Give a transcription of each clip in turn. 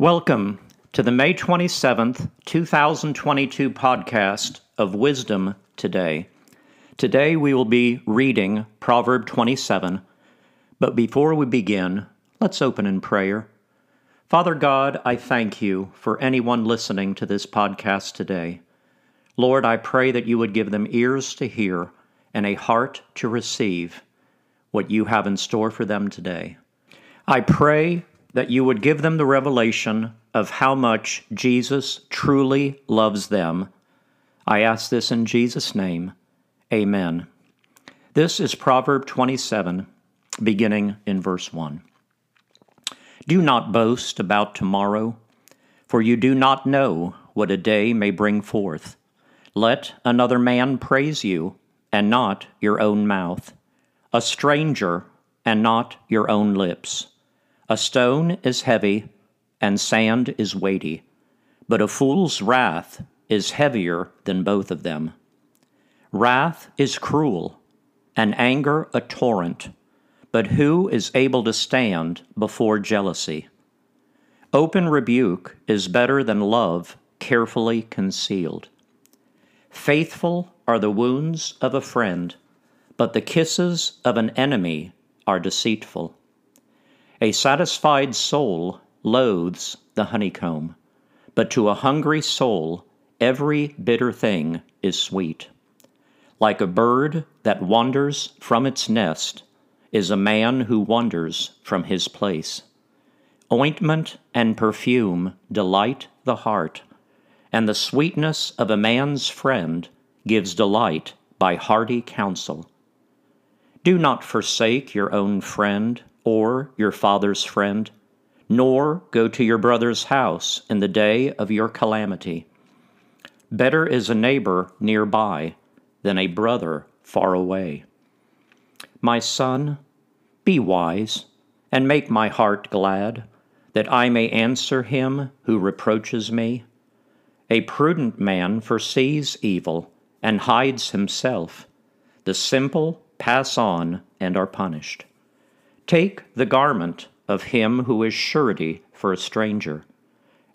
Welcome to the May 27th, 2022 podcast of Wisdom Today. Today we will be reading Proverb 27, but before we begin, let's open in prayer. Father God, I thank you for anyone listening to this podcast today. Lord, I pray that you would give them ears to hear and a heart to receive what you have in store for them today. I pray that you would give them the revelation of how much Jesus truly loves them. I ask this in Jesus' name. Amen. This is Proverb 27, beginning in verse 1. Do not boast about tomorrow, for you do not know what a day may bring forth. Let another man praise you, and not your own mouth, a stranger, and not your own lips. A stone is heavy, and sand is weighty, but a fool's wrath is heavier than both of them. Wrath is cruel, and anger a torrent, but who is able to stand before jealousy? Open rebuke is better than love carefully concealed. Faithful are the wounds of a friend, but the kisses of an enemy are deceitful. A satisfied soul loathes the honeycomb, but to a hungry soul every bitter thing is sweet. Like a bird that wanders from its nest is a man who wanders from his place. Ointment and perfume delight the heart, and the sweetness of a man's friend gives delight by hearty counsel. Do not forsake your own friend or your father's friend, nor go to your brother's house in the day of your calamity. Better is a neighbor nearby than a brother far away. My son, be wise, and make my heart glad, that I may answer him who reproaches me. A prudent man foresees evil and hides himself. The simple pass on and are punished. Take the garment of him who is surety for a stranger,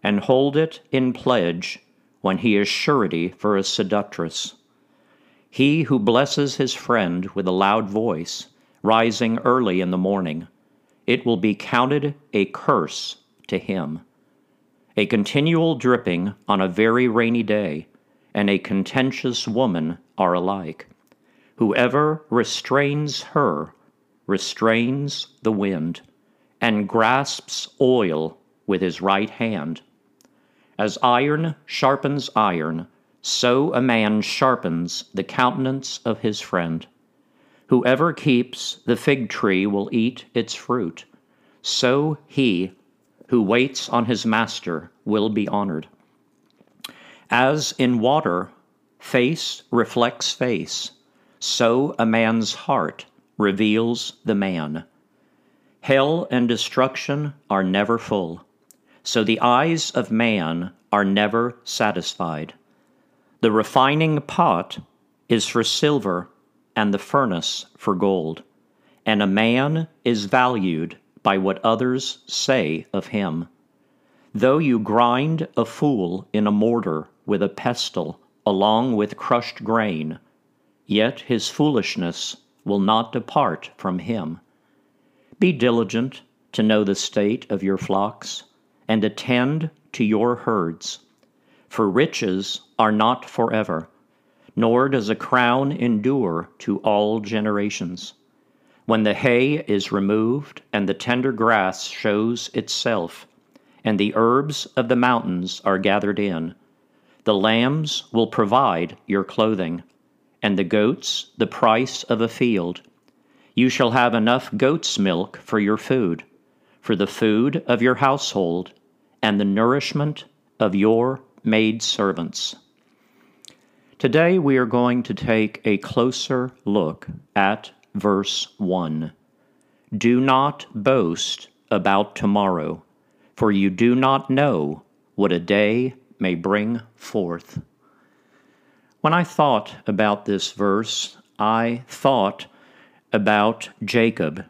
and hold it in pledge when he is surety for a seductress. He who blesses his friend with a loud voice, rising early in the morning, it will be counted a curse to him. A continual dripping on a very rainy day, and a contentious woman are alike. Whoever restrains her restrains the wind, and grasps oil with his right hand. As iron sharpens iron, so a man sharpens the countenance of his friend. Whoever keeps the fig tree will eat its fruit, so he who waits on his master will be honored. As in water, face reflects face, so a man's heart reveals the man. Hell and destruction are never full, so the eyes of man are never satisfied. The refining pot is for silver, and the furnace for gold, and a man is valued by what others say of him. Though you grind a fool in a mortar with a pestle along with crushed grain, yet his foolishness will not depart from him. Be diligent to know the state of your flocks, and attend to your herds. For riches are not forever, nor does a crown endure to all generations. When the hay is removed, and the tender grass shows itself, and the herbs of the mountains are gathered in, the lambs will provide your clothing and the goats the price of a field. You shall have enough goat's milk for your food, for the food of your household, and the nourishment of your maid servants. Today we are going to take a closer look at verse 1. Do not boast about tomorrow, for you do not know what a day may bring forth. When I thought about this verse, I thought about Jacob.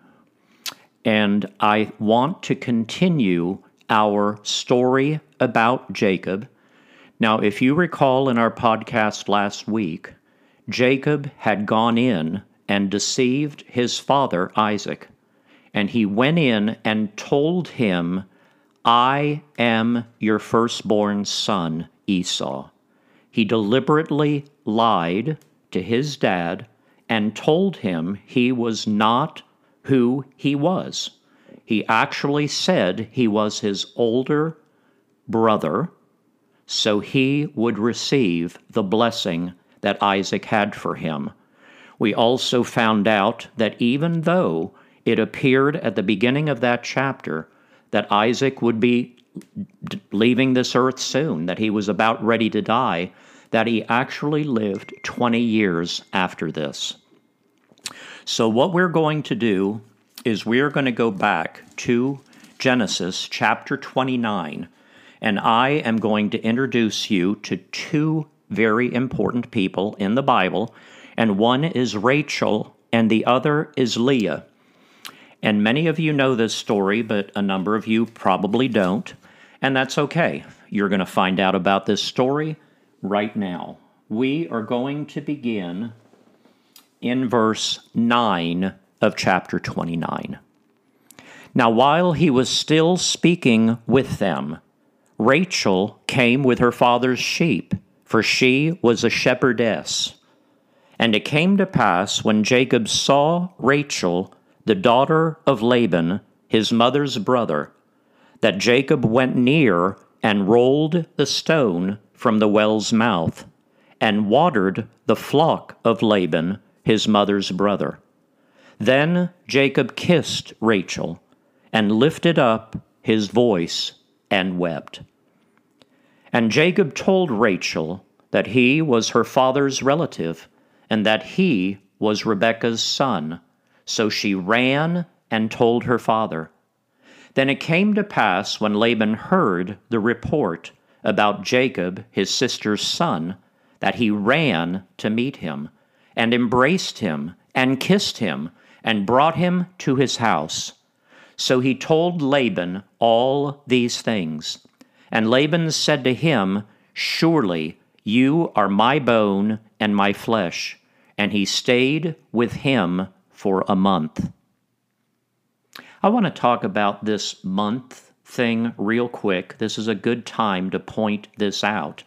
And I want to continue our story about Jacob. Now, if you recall in our podcast last week, Jacob had gone in and deceived his father Isaac. And he went in and told him, I am your firstborn son, Esau. He deliberately lied to his dad and told him he was not who he was. He actually said he was his older brother, so he would receive the blessing that Isaac had for him. We also found out that even though it appeared at the beginning of that chapter that Isaac would be leaving this earth soon, that he was about ready to die, that he actually lived 20 years after this. So, what we're going to do is we're going to go back to Genesis chapter 29, and I am going to introduce you to two very important people in the Bible, and one is Rachel, and the other is Leah. And many of you know this story, but a number of you probably don't, and that's okay. You're going to find out about this story right now. We are going to begin in verse 9 of chapter 29. Now, while he was still speaking with them, Rachel came with her father's sheep, for she was a shepherdess. And it came to pass when Jacob saw Rachel, the daughter of Laban, his mother's brother, that Jacob went near and rolled the stone from the well's mouth, and watered the flock of Laban, his mother's brother. Then Jacob kissed Rachel, and lifted up his voice and wept. And Jacob told Rachel that he was her father's relative, and that he was Rebekah's son. So she ran and told her father. Then it came to pass when Laban heard the report about Jacob, his sister's son, that he ran to meet him, and embraced him, and kissed him, and brought him to his house. So he told Laban all these things. And Laban said to him, Surely you are my bone and my flesh. And he stayed with him for a month. I want to talk about this month thing real quick. This is a good time to point this out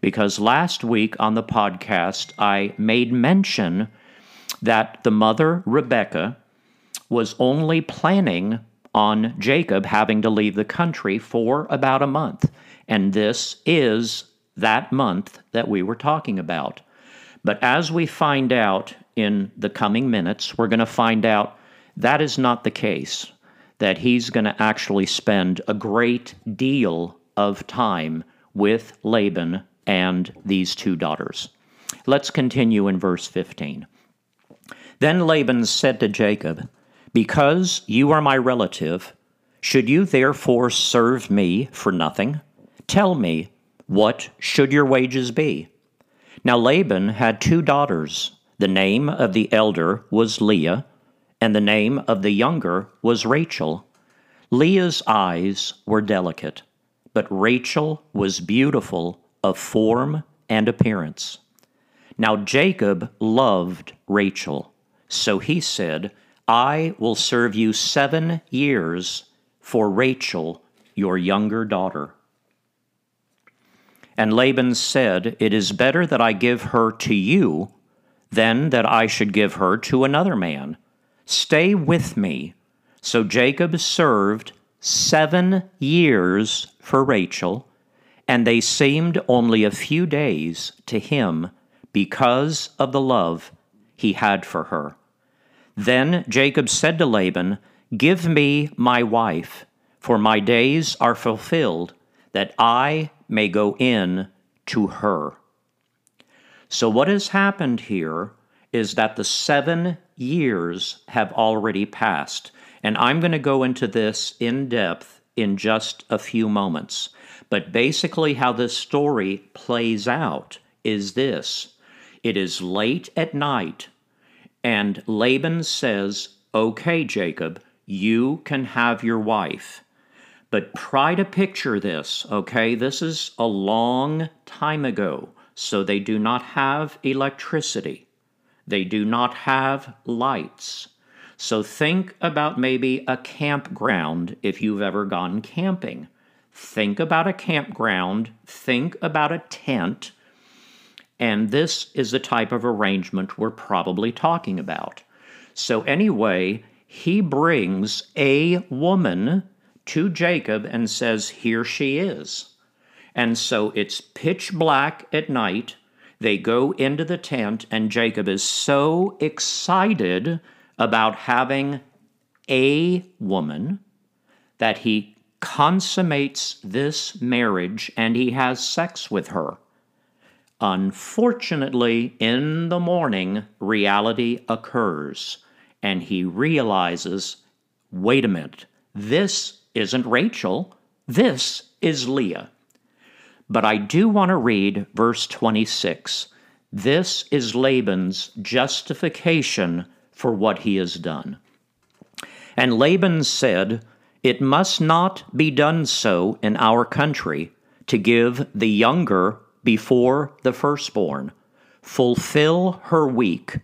because last week on the podcast, I made mention that the mother, Rebecca, was only planning on Jacob having to leave the country for about a month. And this is that month that we were talking about. But as we find out in the coming minutes, we're going to find out that is not the case, that he's going to actually spend a great deal of time with Laban and these two daughters. Let's continue in verse 15. Then Laban said to Jacob, Because you are my relative, should you therefore serve me for nothing? Tell me, what should your wages be? Now Laban had two daughters. The name of the elder was Leah, and the name of the younger was Rachel. Leah's eyes were delicate, but Rachel was beautiful of form and appearance. Now Jacob loved Rachel so he said, I will serve you seven years for Rachel, your younger daughter. And Laban said, It is better that I give her to you than that I should give her to another man. Stay with me. So Jacob served seven years for Rachel, and they seemed only a few days to him because of the love he had for her. Then Jacob said to Laban, Give me my wife, for my days are fulfilled, that I may go in to her. So, what has happened here is that the seven years have already passed. And I'm going to go into this in depth in just a few moments. But basically, how this story plays out is this it is late at night and Laban says, Okay, Jacob, you can have your wife. But try to picture this, okay? This is a long time ago, so they do not have electricity. They do not have lights. So think about maybe a campground if you've ever gone camping. Think about a campground, think about a tent, and this is the type of arrangement we're probably talking about. So, anyway, he brings a woman to Jacob and says, Here she is. And so it's pitch black at night. They go into the tent, and Jacob is so excited about having a woman that he consummates this marriage and he has sex with her. Unfortunately, in the morning, reality occurs, and he realizes wait a minute, this isn't Rachel, this is Leah. But I do want to read verse 26. This is Laban's justification for what he has done. And Laban said, It must not be done so in our country to give the younger before the firstborn. Fulfill her week,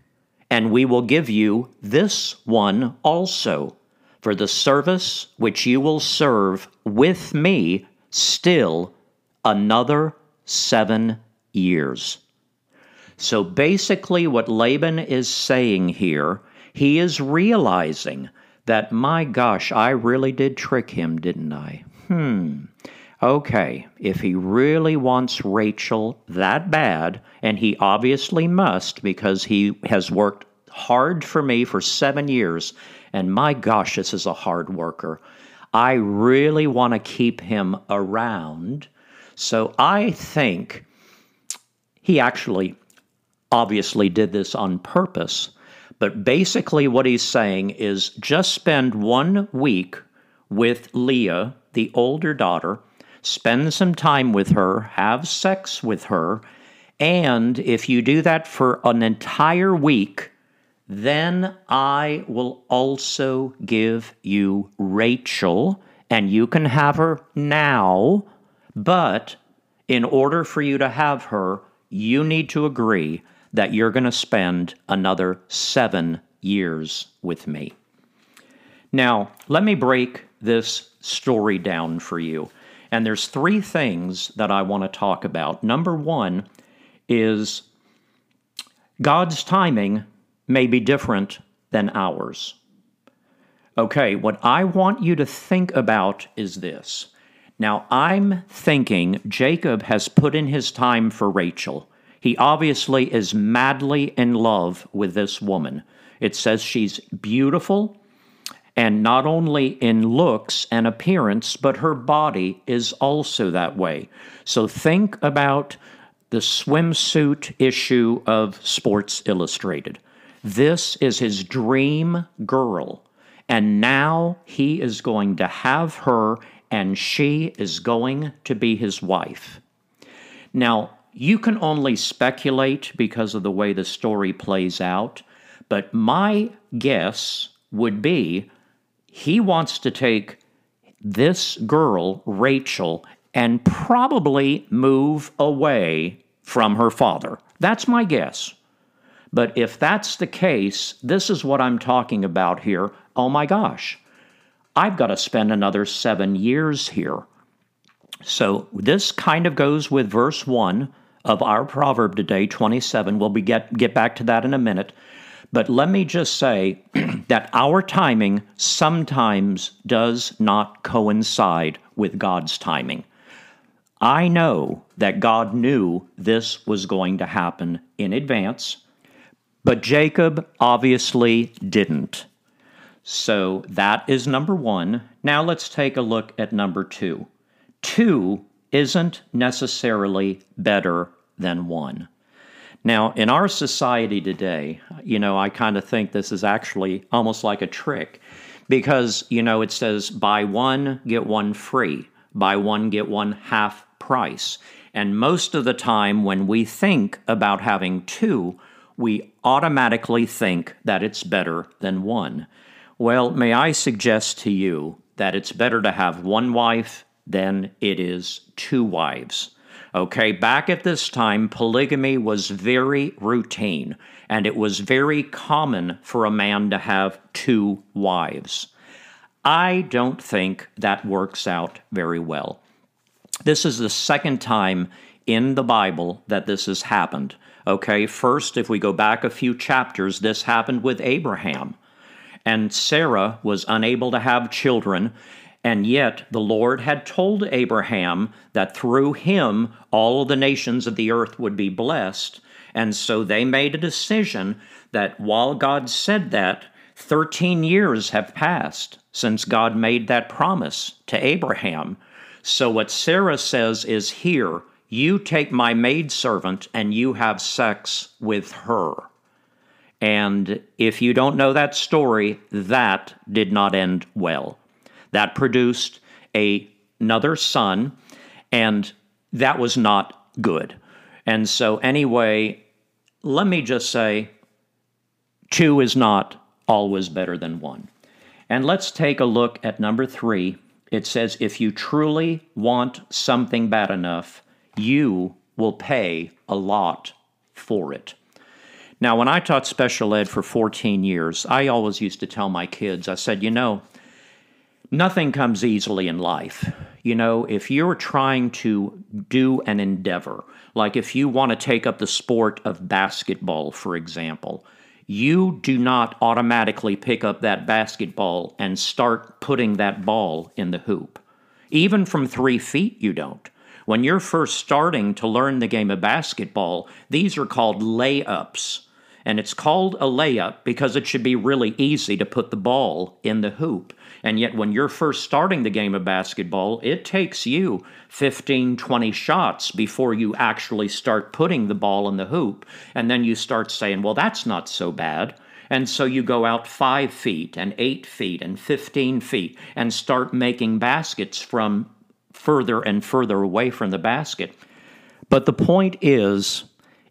and we will give you this one also for the service which you will serve with me still another seven years. So basically, what Laban is saying here, he is realizing that, my gosh, I really did trick him, didn't I? Hmm. Okay, if he really wants Rachel that bad, and he obviously must because he has worked hard for me for seven years, and my gosh, this is a hard worker. I really want to keep him around. So I think he actually obviously did this on purpose. But basically, what he's saying is just spend one week with Leah, the older daughter, spend some time with her, have sex with her, and if you do that for an entire week, then I will also give you Rachel, and you can have her now, but in order for you to have her, you need to agree that you're going to spend another seven years with me. Now, let me break this story down for you. And there's three things that I want to talk about. Number one is God's timing may be different than ours. Okay, what I want you to think about is this. Now, I'm thinking Jacob has put in his time for Rachel. He obviously is madly in love with this woman. It says she's beautiful, and not only in looks and appearance, but her body is also that way. So think about the swimsuit issue of Sports Illustrated. This is his dream girl. And now he is going to have her, and she is going to be his wife. Now, you can only speculate because of the way the story plays out, but my guess would be he wants to take this girl, Rachel, and probably move away from her father. That's my guess. But if that's the case, this is what I'm talking about here. Oh my gosh, I've got to spend another seven years here. So this kind of goes with verse 1 of our proverb today, 27. We'll be get, get back to that in a minute. But let me just say that our timing sometimes does not coincide with God's timing. I know that God knew this was going to happen in advance. But Jacob obviously didn't. So that is number one. Now let's take a look at number two. Two isn't necessarily better than one. Now, in our society today, you know, I kind of think this is actually almost like a trick because, you know, it says buy one, get one free, buy one, get one half price. And most of the time, when we think about having two, we automatically think that it's better than one. Well, may I suggest to you that it's better to have one wife than it is two wives. Okay, back at this time, polygamy was very routine, and it was very common for a man to have two wives. I don't think that works out very well. This is the second time in the Bible that this has happened. Okay, first, if we go back a few chapters, this happened with Abraham. And Sarah was unable to have children, and yet the Lord had told Abraham that through him all the nations of the earth would be blessed. And so they made a decision that while God said that, 13 years have passed since God made that promise to Abraham. So what Sarah says is here, you take my maidservant and you have sex with her. And if you don't know that story, that did not end well. That produced a, another son, and that was not good. And so, anyway, let me just say two is not always better than one. And let's take a look at number three. It says, if you truly want something bad enough, you will pay a lot for it. Now, when I taught special ed for 14 years, I always used to tell my kids, I said, you know, nothing comes easily in life. You know, if you're trying to do an endeavor, like if you want to take up the sport of basketball, for example, you do not automatically pick up that basketball and start putting that ball in the hoop. Even from three feet, you don't. When you're first starting to learn the game of basketball, these are called layups. And it's called a layup because it should be really easy to put the ball in the hoop. And yet, when you're first starting the game of basketball, it takes you 15, 20 shots before you actually start putting the ball in the hoop. And then you start saying, well, that's not so bad. And so you go out five feet and eight feet and 15 feet and start making baskets from further and further away from the basket. But the point is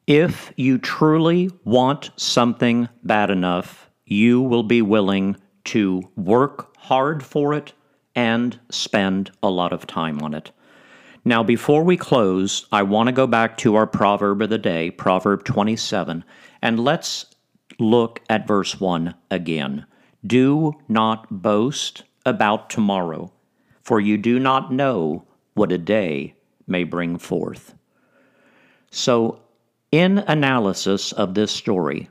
if you truly want something bad enough, you will be willing to work hard for it and spend a lot of time on it. Now, before we close, I want to go back to our proverb of the day, Proverb 27, and let's look at verse 1 again. Do not boast about tomorrow, for you do not know what a day may bring forth. So, in analysis of this story,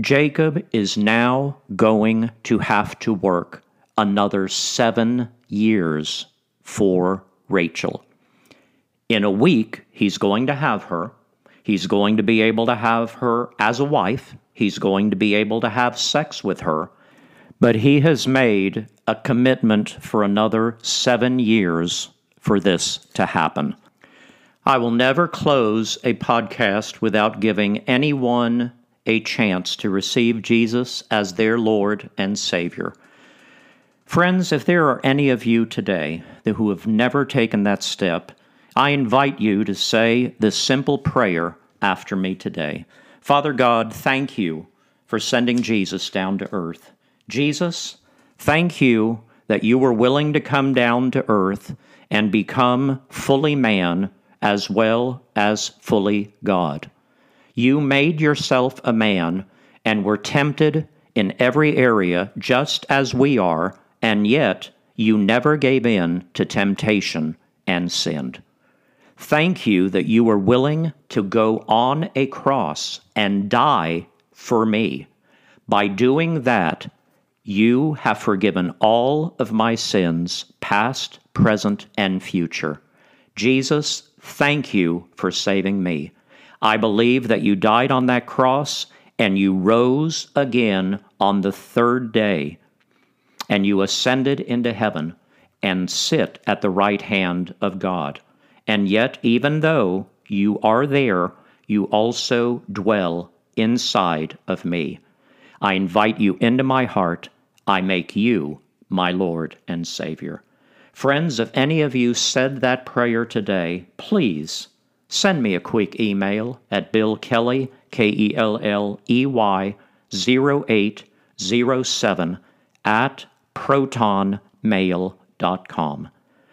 Jacob is now going to have to work another seven years for Rachel. In a week, he's going to have her. He's going to be able to have her as a wife. He's going to be able to have sex with her but he has made a commitment for another seven years for this to happen. I will never close a podcast without giving anyone a chance to receive Jesus as their Lord and Savior. Friends, if there are any of you today who have never taken that step, I invite you to say this simple prayer after me today. Father God, thank you for sending Jesus down to earth. Jesus, thank you that you were willing to come down to earth and become fully man as well as fully God. You made yourself a man and were tempted in every area just as we are, and yet you never gave in to temptation and sinned. Thank you that you were willing to go on a cross and die for me. By doing that, you have forgiven all of my sins, past, present, and future. Jesus, thank you for saving me. I believe that you died on that cross and you rose again on the third day, and you ascended into heaven and sit at the right hand of God. And yet, even though you are there, you also dwell inside of me. I invite you into my heart I make you my Lord and Savior. Friends, if any of you said that prayer today, please send me a quick email at Bill Kelley, K E L L E Y 0807 at proton mail.com.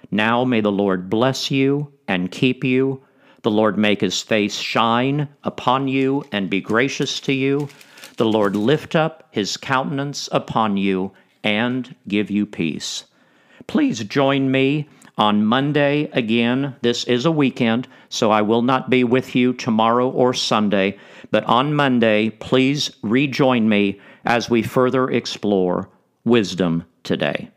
Now may the Lord bless you and keep you. The Lord make his face shine upon you and be gracious to you. The Lord lift up his countenance upon you and give you peace. Please join me on Monday again. This is a weekend, so I will not be with you tomorrow or Sunday. But on Monday, please rejoin me as we further explore wisdom today.